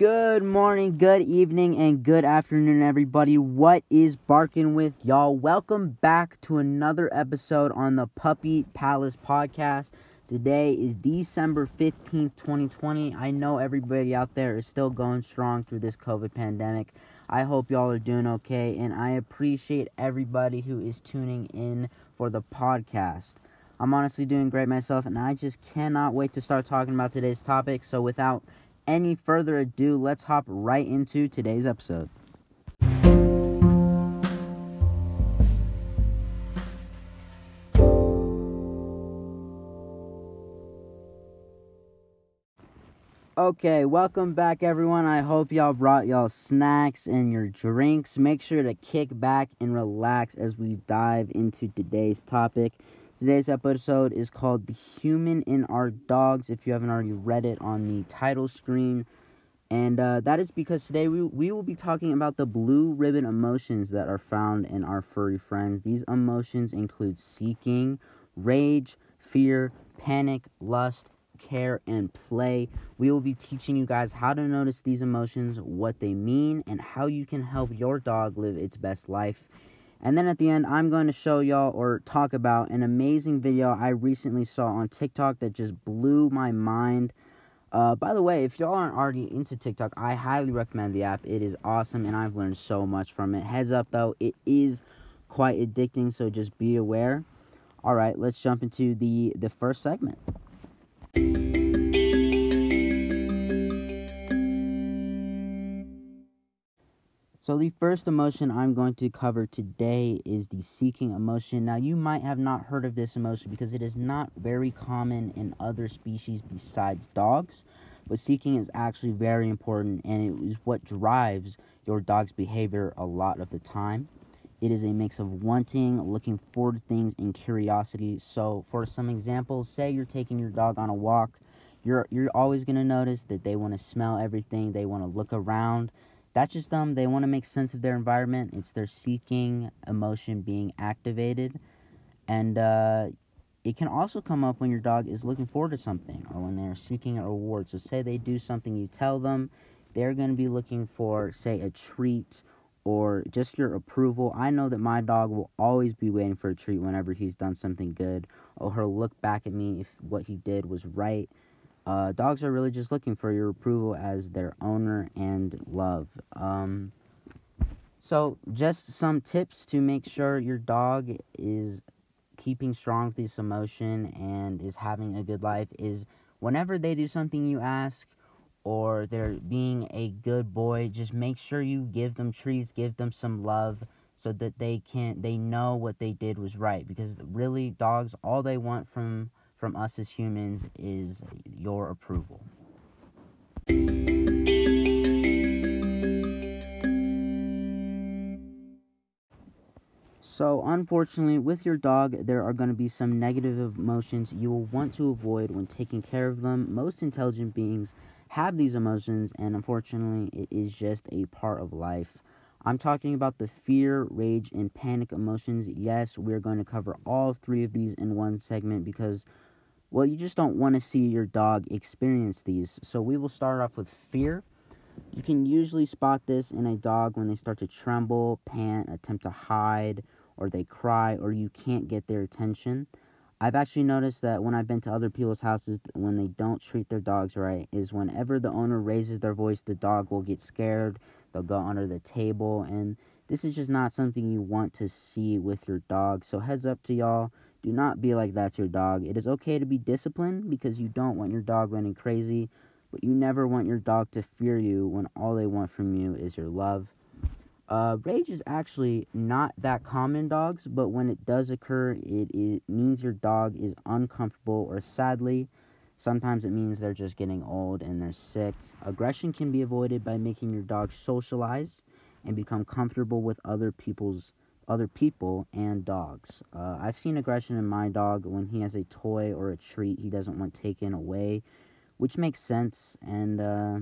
Good morning, good evening, and good afternoon, everybody. What is barking with y'all? Welcome back to another episode on the Puppy Palace podcast. Today is December 15th, 2020. I know everybody out there is still going strong through this COVID pandemic. I hope y'all are doing okay, and I appreciate everybody who is tuning in for the podcast. I'm honestly doing great myself, and I just cannot wait to start talking about today's topic. So, without any further ado, let's hop right into today's episode. Okay, welcome back, everyone. I hope y'all brought y'all snacks and your drinks. Make sure to kick back and relax as we dive into today's topic. Today's episode is called The Human in Our Dogs, if you haven't already read it on the title screen. And uh, that is because today we, we will be talking about the blue ribbon emotions that are found in our furry friends. These emotions include seeking, rage, fear, panic, lust, care, and play. We will be teaching you guys how to notice these emotions, what they mean, and how you can help your dog live its best life. And then at the end, I'm going to show y'all or talk about an amazing video I recently saw on TikTok that just blew my mind. Uh, by the way, if y'all aren't already into TikTok, I highly recommend the app. It is awesome and I've learned so much from it. Heads up though, it is quite addicting, so just be aware. All right, let's jump into the the first segment. So, the first emotion I'm going to cover today is the seeking emotion. Now, you might have not heard of this emotion because it is not very common in other species besides dogs, but seeking is actually very important and it is what drives your dog's behavior a lot of the time. It is a mix of wanting, looking forward to things, and curiosity. So, for some examples, say you're taking your dog on a walk, you're, you're always going to notice that they want to smell everything, they want to look around that's just them. They want to make sense of their environment. It's their seeking emotion being activated. And uh, it can also come up when your dog is looking forward to something or when they're seeking a reward. So, say they do something, you tell them they're going to be looking for, say, a treat or just your approval. I know that my dog will always be waiting for a treat whenever he's done something good, or he'll look back at me if what he did was right. Uh, dogs are really just looking for your approval as their owner and love. Um, so, just some tips to make sure your dog is keeping strong with this emotion and is having a good life is whenever they do something you ask or they're being a good boy, just make sure you give them treats, give them some love so that they can they know what they did was right because really dogs all they want from from us as humans is your approval. So, unfortunately, with your dog, there are going to be some negative emotions you will want to avoid when taking care of them. Most intelligent beings have these emotions, and unfortunately, it is just a part of life. I'm talking about the fear, rage, and panic emotions. Yes, we're going to cover all three of these in one segment because well, you just don't want to see your dog experience these. So we will start off with fear. You can usually spot this in a dog when they start to tremble, pant, attempt to hide, or they cry, or you can't get their attention. I've actually noticed that when I've been to other people's houses, when they don't treat their dogs right, is whenever the owner raises their voice, the dog will get scared, they'll go under the table, and this is just not something you want to see with your dog. So, heads up to y'all do not be like that to your dog. It is okay to be disciplined because you don't want your dog running crazy, but you never want your dog to fear you when all they want from you is your love. Uh, rage is actually not that common in dogs, but when it does occur, it, it means your dog is uncomfortable or sadly, sometimes it means they're just getting old and they're sick. Aggression can be avoided by making your dog socialize and become comfortable with other people's other people and dogs. Uh, I've seen aggression in my dog when he has a toy or a treat he doesn't want taken away, which makes sense. And uh,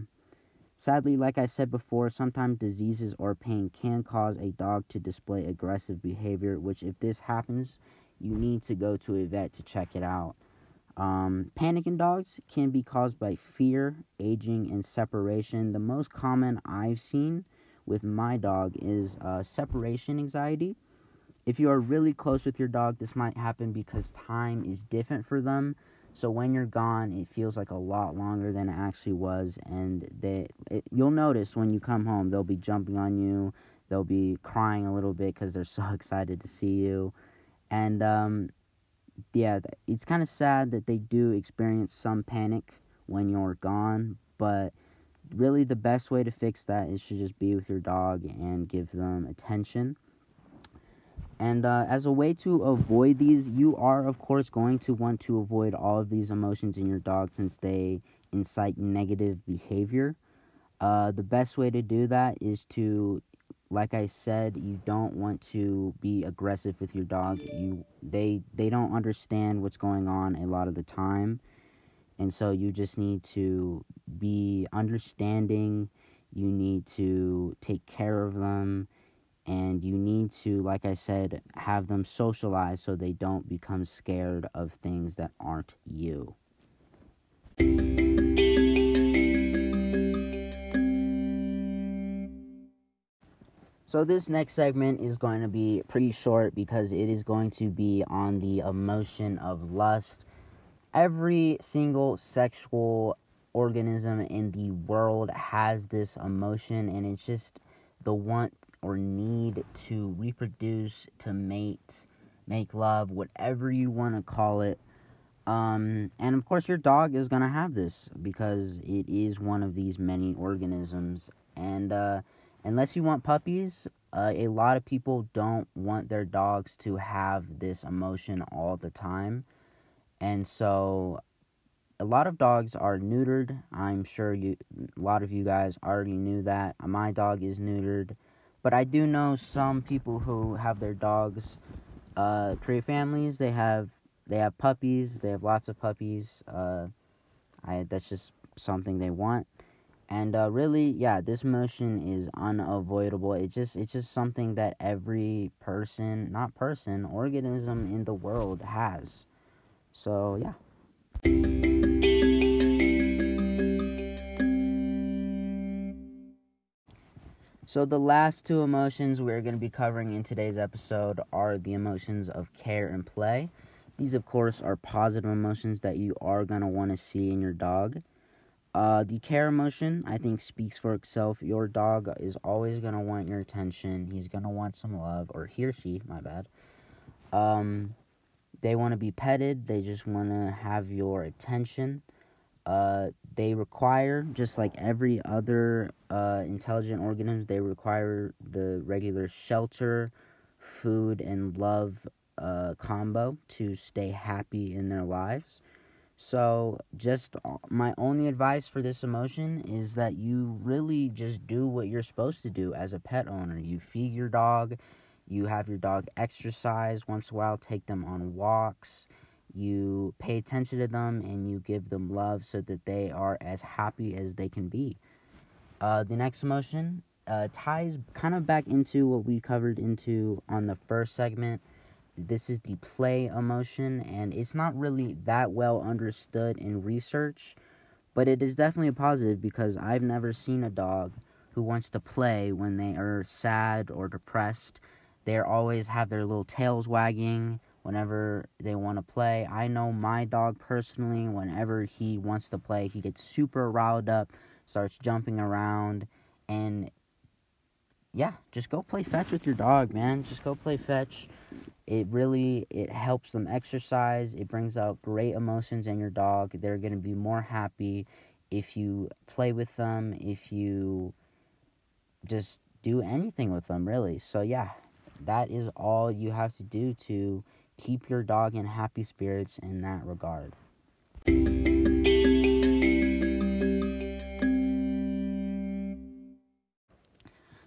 sadly, like I said before, sometimes diseases or pain can cause a dog to display aggressive behavior, which, if this happens, you need to go to a vet to check it out. Um, panic in dogs can be caused by fear, aging, and separation. The most common I've seen with my dog is uh, separation anxiety. If you are really close with your dog, this might happen because time is different for them. So when you're gone, it feels like a lot longer than it actually was, and they it, you'll notice when you come home, they'll be jumping on you, they'll be crying a little bit because they're so excited to see you, and um, yeah, it's kind of sad that they do experience some panic when you're gone, but really the best way to fix that is to just be with your dog and give them attention. And uh, as a way to avoid these, you are, of course, going to want to avoid all of these emotions in your dog since they incite negative behavior. Uh, the best way to do that is to, like I said, you don't want to be aggressive with your dog. You they they don't understand what's going on a lot of the time, and so you just need to be understanding. You need to take care of them. And you need to like i said have them socialize so they don't become scared of things that aren't you. So this next segment is going to be pretty short because it is going to be on the emotion of lust every single sexual organism in the world has this emotion and it's just the want or need to reproduce, to mate, make love, whatever you want to call it. Um, and of course, your dog is going to have this because it is one of these many organisms. And uh, unless you want puppies, uh, a lot of people don't want their dogs to have this emotion all the time. And so a lot of dogs are neutered. I'm sure you a lot of you guys already knew that. My dog is neutered. But I do know some people who have their dogs uh, create families. They have they have puppies. They have lots of puppies. Uh, I that's just something they want. And uh, really, yeah, this motion is unavoidable. It's just it's just something that every person, not person, organism in the world has. So yeah. So, the last two emotions we're going to be covering in today's episode are the emotions of care and play. These, of course, are positive emotions that you are going to want to see in your dog. Uh, the care emotion, I think, speaks for itself. Your dog is always going to want your attention. He's going to want some love, or he or she, my bad. Um, they want to be petted, they just want to have your attention. Uh, they require, just like every other uh, intelligent organism, they require the regular shelter, food, and love uh, combo to stay happy in their lives. So, just uh, my only advice for this emotion is that you really just do what you're supposed to do as a pet owner. You feed your dog, you have your dog exercise once in a while, take them on walks you pay attention to them and you give them love so that they are as happy as they can be. Uh, the next emotion uh, ties kind of back into what we covered into on the first segment. This is the play emotion, and it's not really that well understood in research, but it is definitely a positive because I've never seen a dog who wants to play when they are sad or depressed. They always have their little tails wagging whenever they want to play. I know my dog personally, whenever he wants to play, he gets super riled up, starts jumping around, and yeah, just go play fetch with your dog, man. Just go play fetch. It really it helps them exercise. It brings out great emotions in your dog. They're going to be more happy if you play with them, if you just do anything with them, really. So yeah, that is all you have to do to keep your dog in happy spirits in that regard.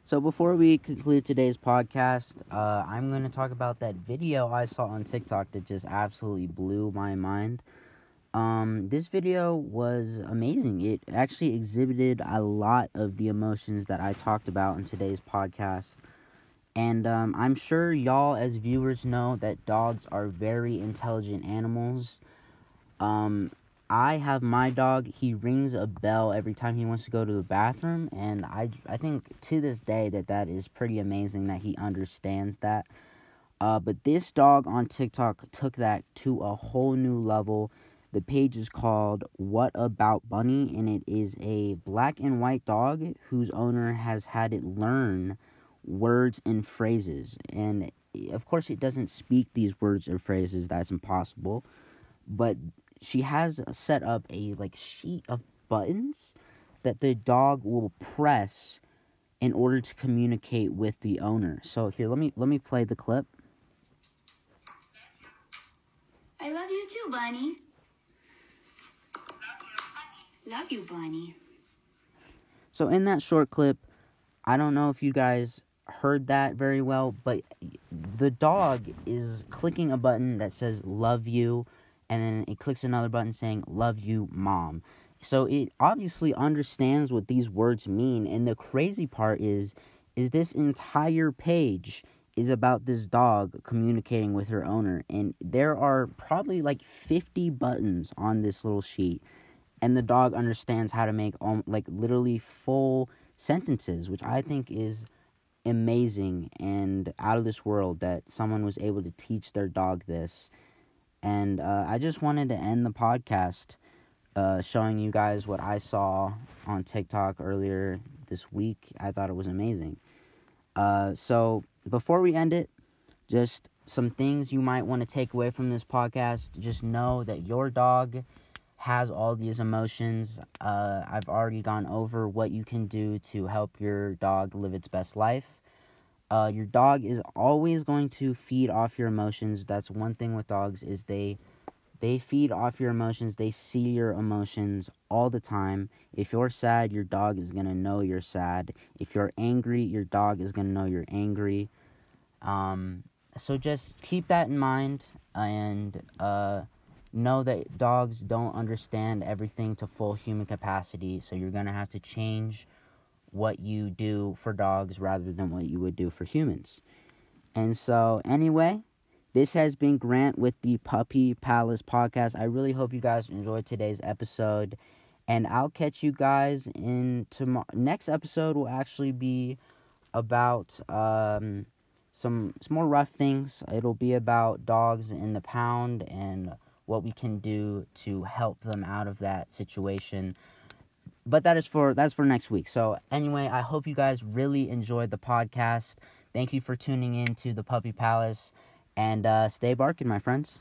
So, before we conclude today's podcast, uh, I'm going to talk about that video I saw on TikTok that just absolutely blew my mind. Um, this video was amazing. It actually exhibited a lot of the emotions that I talked about in today's podcast. And um, I'm sure y'all, as viewers, know that dogs are very intelligent animals. Um, I have my dog. He rings a bell every time he wants to go to the bathroom, and I I think to this day that that is pretty amazing that he understands that. Uh, but this dog on TikTok took that to a whole new level. The page is called What About Bunny, and it is a black and white dog whose owner has had it learn words and phrases. And eh, of course, it doesn't speak these words or phrases, that's impossible. But she has set up a like sheet of buttons that the dog will press in order to communicate with the owner. So here, let me let me play the clip. I love you too, Bunny. Love you, Bunny. So in that short clip, I don't know if you guys heard that very well, but the dog is clicking a button that says love you and then it clicks another button saying love you mom. So it obviously understands what these words mean and the crazy part is is this entire page is about this dog communicating with her owner and there are probably like 50 buttons on this little sheet and the dog understands how to make um, like literally full sentences which i think is amazing and out of this world that someone was able to teach their dog this and uh, I just wanted to end the podcast uh, showing you guys what I saw on TikTok earlier this week. I thought it was amazing. Uh, so before we end it, just some things you might want to take away from this podcast. Just know that your dog has all these emotions. Uh, I've already gone over what you can do to help your dog live its best life. Uh, your dog is always going to feed off your emotions. That's one thing with dogs is they they feed off your emotions. They see your emotions all the time. If you're sad, your dog is gonna know you're sad. If you're angry, your dog is gonna know you're angry. Um, so just keep that in mind and uh, know that dogs don't understand everything to full human capacity. So you're gonna have to change what you do for dogs rather than what you would do for humans. And so, anyway, this has been Grant with the Puppy Palace podcast. I really hope you guys enjoyed today's episode. And I'll catch you guys in tomorrow. Next episode will actually be about um, some, some more rough things. It'll be about dogs in the pound and what we can do to help them out of that situation but that is for that's for next week. So anyway, I hope you guys really enjoyed the podcast. Thank you for tuning in to the Puppy Palace, and uh, stay barking, my friends.